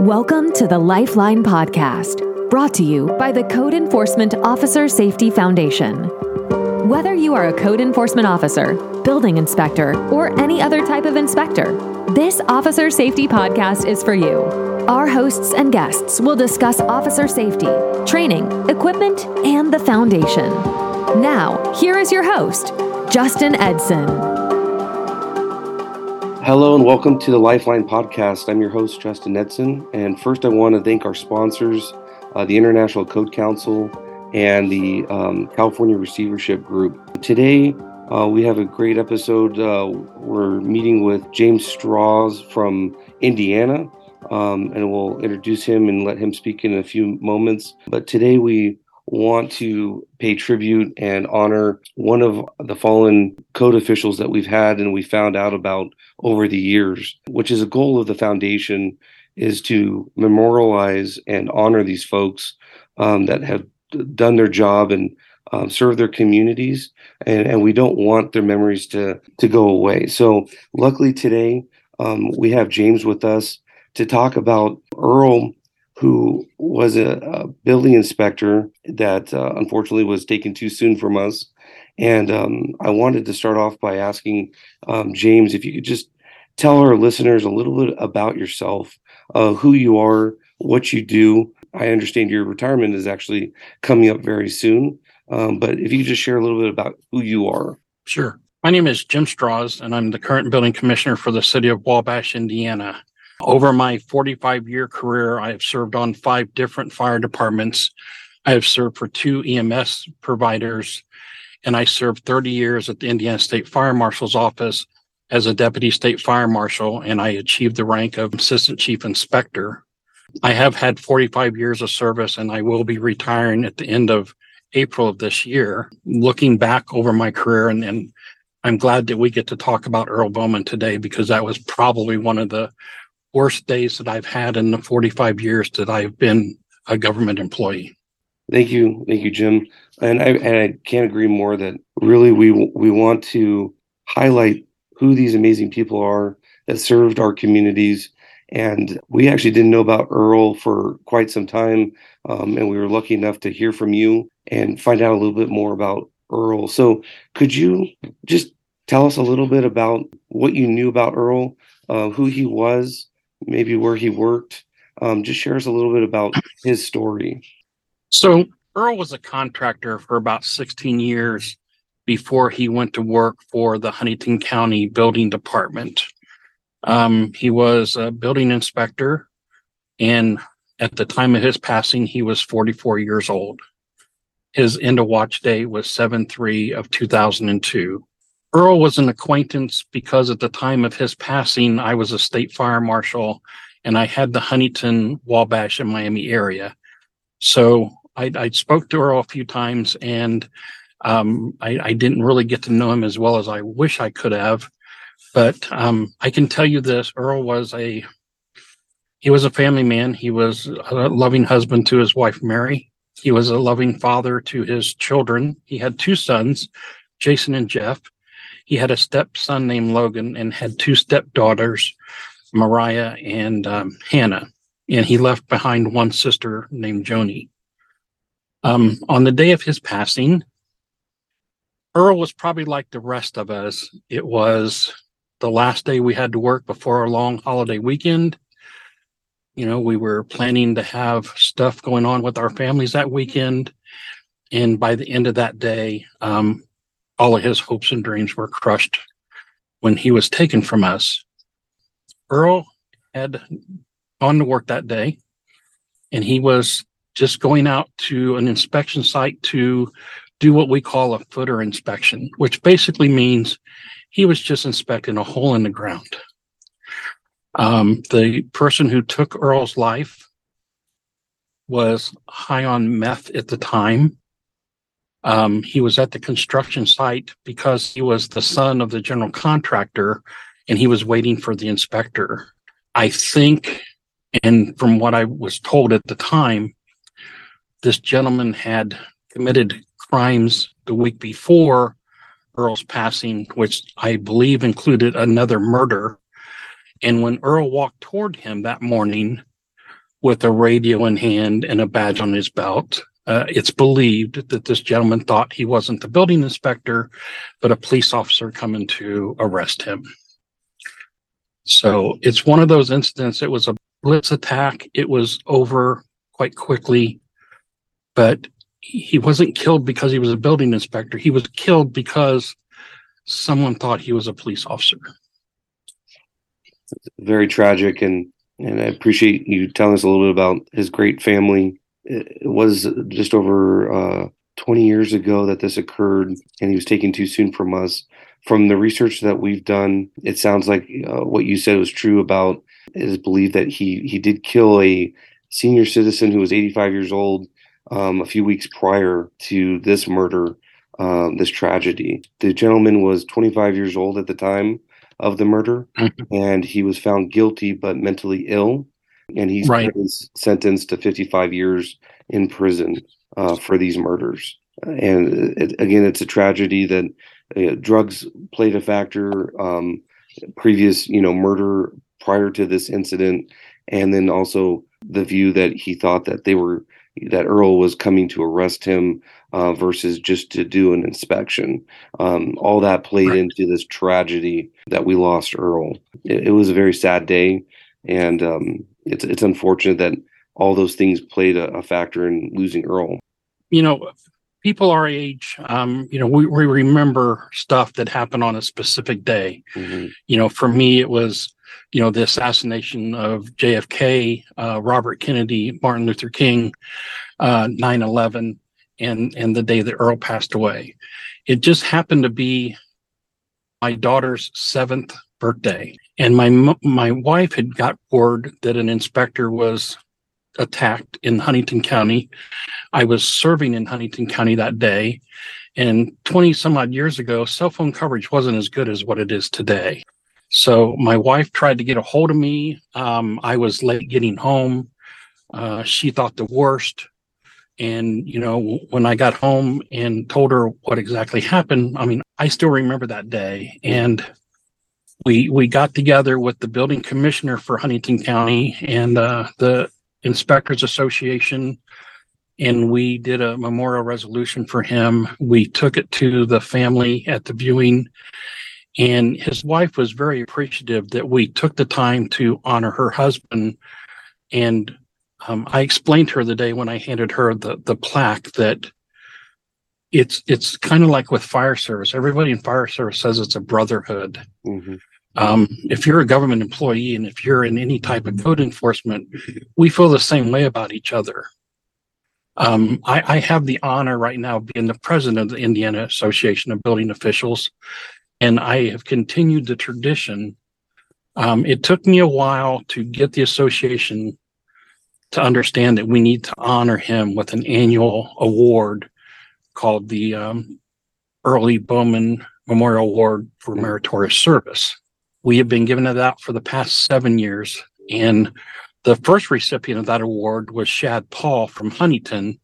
Welcome to the Lifeline Podcast, brought to you by the Code Enforcement Officer Safety Foundation. Whether you are a code enforcement officer, building inspector, or any other type of inspector, this Officer Safety Podcast is for you. Our hosts and guests will discuss officer safety, training, equipment, and the foundation. Now, here is your host, Justin Edson. Hello and welcome to the Lifeline podcast. I'm your host, Justin Edson. And first, I want to thank our sponsors, uh, the International Code Council and the um, California Receivership Group. Today, uh, we have a great episode. Uh, we're meeting with James Strauss from Indiana, um, and we'll introduce him and let him speak in a few moments. But today, we want to pay tribute and honor one of the fallen code officials that we've had and we found out about over the years, which is a goal of the foundation is to memorialize and honor these folks um, that have done their job and um, serve their communities. And, and, we don't want their memories to to go away. So luckily today um, we have james with us to talk about earl who was a, a building inspector that uh, unfortunately was taken too soon from us. And um, I wanted to start off by asking um, James if you could just tell our listeners a little bit about yourself, uh, who you are, what you do. I understand your retirement is actually coming up very soon, um, but if you could just share a little bit about who you are. Sure. My name is Jim Strauss, and I'm the current building commissioner for the city of Wabash, Indiana. Over my 45 year career, I have served on five different fire departments. I have served for two EMS providers, and I served 30 years at the Indiana State Fire Marshal's office as a deputy state fire marshal, and I achieved the rank of assistant chief inspector. I have had 45 years of service, and I will be retiring at the end of April of this year. Looking back over my career, and, and I'm glad that we get to talk about Earl Bowman today because that was probably one of the worst days that I've had in the 45 years that I've been a government employee. Thank you, thank you, Jim. And I and I can't agree more that really we we want to highlight who these amazing people are that served our communities. And we actually didn't know about Earl for quite some time, um, and we were lucky enough to hear from you and find out a little bit more about Earl. So, could you just tell us a little bit about what you knew about Earl, uh, who he was, maybe where he worked. Um, just share us a little bit about his story. So, Earl was a contractor for about 16 years before he went to work for the Huntington County Building Department. Um, he was a building inspector, and at the time of his passing, he was 44 years old. His end of watch day was 7 3 of 2002. Earl was an acquaintance because at the time of his passing, I was a state fire marshal and I had the Huntington, Wabash, and Miami area. So I, I spoke to Earl a few times and um, I, I, didn't really get to know him as well as I wish I could have. But um, I can tell you this Earl was a he was a family man. He was a loving husband to his wife Mary. He was a loving father to his children. He had two sons, Jason and Jeff he had a stepson named Logan and had two stepdaughters, Mariah and um, Hannah. And he left behind one sister named Joni. Um, on the day of his passing, Earl was probably like the rest of us. It was the last day we had to work before our long holiday weekend. You know, we were planning to have stuff going on with our families that weekend. And by the end of that day, um, all of his hopes and dreams were crushed when he was taken from us. Earl had gone to work that day and he was just going out to an inspection site to do what we call a footer inspection, which basically means he was just inspecting a hole in the ground. Um, the person who took Earl's life was high on meth at the time um, he was at the construction site because he was the son of the general contractor and he was waiting for the inspector. I think, and from what I was told at the time, this gentleman had committed crimes the week before Earl's passing, which I believe included another murder. And when Earl walked toward him that morning with a radio in hand and a badge on his belt, uh, it's believed that this gentleman thought he wasn't the building inspector, but a police officer coming to arrest him. So it's one of those incidents. It was a blitz attack. It was over quite quickly, but he wasn't killed because he was a building inspector. He was killed because someone thought he was a police officer. Very tragic, and and I appreciate you telling us a little bit about his great family it was just over uh, 20 years ago that this occurred, and he was taken too soon from us. From the research that we've done, it sounds like uh, what you said was true about his belief that he he did kill a senior citizen who was 85 years old um, a few weeks prior to this murder, um, this tragedy. The gentleman was 25 years old at the time of the murder, mm-hmm. and he was found guilty but mentally ill and he's right. sentenced to 55 years in prison uh, for these murders. And it, again, it's a tragedy that uh, drugs played a factor. Um, previous, you know, murder prior to this incident, and then also the view that he thought that they were that Earl was coming to arrest him uh, versus just to do an inspection. Um, all that played right. into this tragedy that we lost Earl. It, it was a very sad day, and um, it's it's unfortunate that all those things played a, a factor in losing Earl. You know, people our age, um, you know, we, we remember stuff that happened on a specific day. Mm-hmm. You know, for me, it was, you know, the assassination of JFK, uh, Robert Kennedy, Martin Luther King, uh, 9 11, and, and the day that Earl passed away. It just happened to be my daughter's seventh birthday. And my my wife had got word that an inspector was attacked in Huntington County. I was serving in Huntington County that day. And 20 some odd years ago, cell phone coverage wasn't as good as what it is today. So my wife tried to get a hold of me. Um, I was late getting home. Uh, she thought the worst. And, you know, when I got home and told her what exactly happened, I mean, I still remember that day. And we we got together with the building commissioner for Huntington County and uh, the inspectors association and we did a memorial resolution for him. We took it to the family at the viewing and his wife was very appreciative that we took the time to honor her husband. And um, i explained to her the day when i handed her the, the plaque that it's it's kind of like with fire service everybody in fire service says it's a brotherhood mm-hmm. Um, if you're a government employee and if you're in any type of code enforcement, we feel the same way about each other. Um, I, I, have the honor right now of being the president of the Indiana Association of Building Officials, and I have continued the tradition. Um, it took me a while to get the association to understand that we need to honor him with an annual award called the um, Early Bowman Memorial Award for Meritorious Service. We have been giving it out for the past seven years. And the first recipient of that award was Shad Paul from Huntington.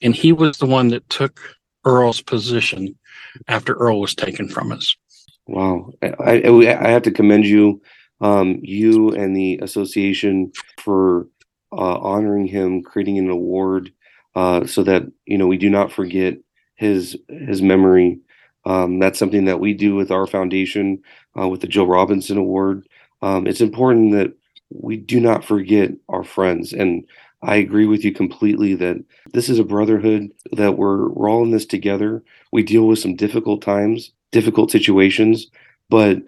And he was the one that took Earl's position after Earl was taken from us. Wow. I, I, I have to commend you, um, you and the association for uh, honoring him, creating an award uh, so that, you know, we do not forget his his memory um, that's something that we do with our foundation, uh, with the Joe Robinson Award. Um, it's important that we do not forget our friends. And I agree with you completely that this is a brotherhood, that we're, we're all in this together. We deal with some difficult times, difficult situations, but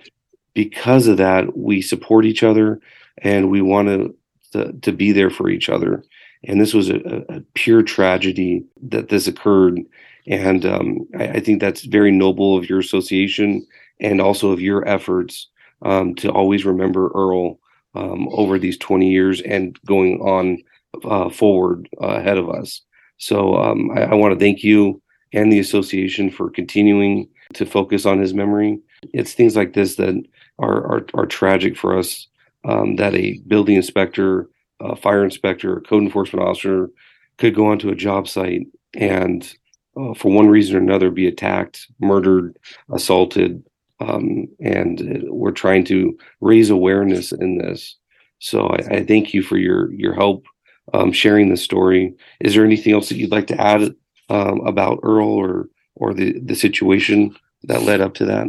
because of that, we support each other and we want to, to, to be there for each other. And this was a, a pure tragedy that this occurred and um, I, I, think that's very noble of your association and also of your efforts um, to always remember Earl um, over these 20 years and going on uh, forward uh, ahead of us. So um, I, I want to thank you and the association for continuing to focus on his memory. It's things like this that are, are, are tragic for us um, that a building inspector, a fire inspector, a code enforcement officer could go onto a job site and uh, for one reason or another, be attacked, murdered, assaulted, um, and we're trying to raise awareness in this. So I, I thank you for your your help um, sharing the story. Is there anything else that you'd like to add um, about Earl or or the the situation that led up to that?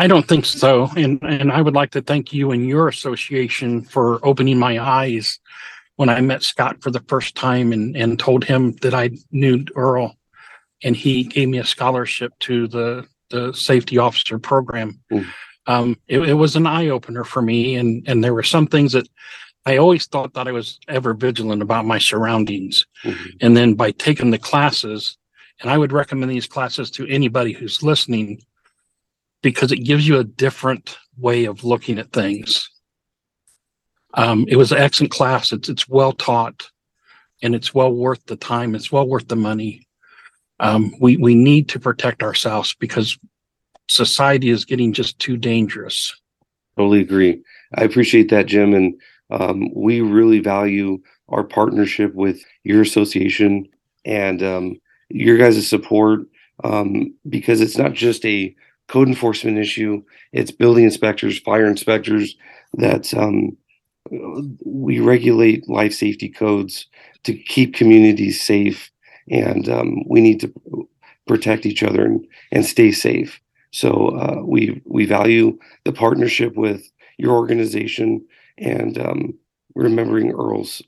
I don't think so, and and I would like to thank you and your association for opening my eyes when I met Scott for the first time and and told him that I knew Earl, and he gave me a scholarship to the the safety officer program. Mm. Um, it, it, was an eye opener for me, and and there were some things that I always thought that I was ever vigilant about my surroundings, mm-hmm. and then by taking the classes, and I would recommend these classes to anybody who's listening, because it gives you a different way of looking at things. Um, it was an excellent class. It's it's well taught, and it's well worth the time. It's well worth the money um, we we need to protect ourselves because society is getting just too dangerous. Totally agree. I appreciate that, Jim, and um, we really value our partnership with your association and um, your guys' support um, because it's not just a code enforcement issue; it's building inspectors, fire inspectors that um, we regulate life safety codes to keep communities safe and um, we need to protect each other and, and stay safe. So uh, we we value the partnership with your organization and um, remembering Earl's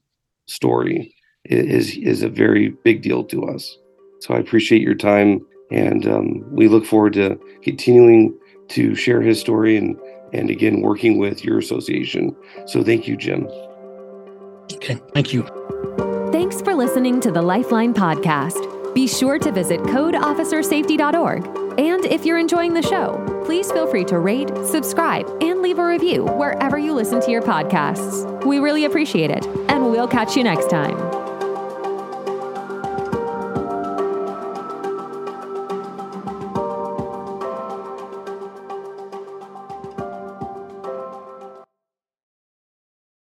story is is a very big deal to us. So I appreciate your time, and um, we look forward to continuing to share his story and and again working with your association. So thank you, Jim. Okay, thank you. Thanks for listening to the Lifeline podcast. Be sure to visit codeofficersafety.org. And if you're enjoying the show, please feel free to rate, subscribe, and leave a review wherever you listen to your podcasts. We really appreciate it, and we'll catch you next time.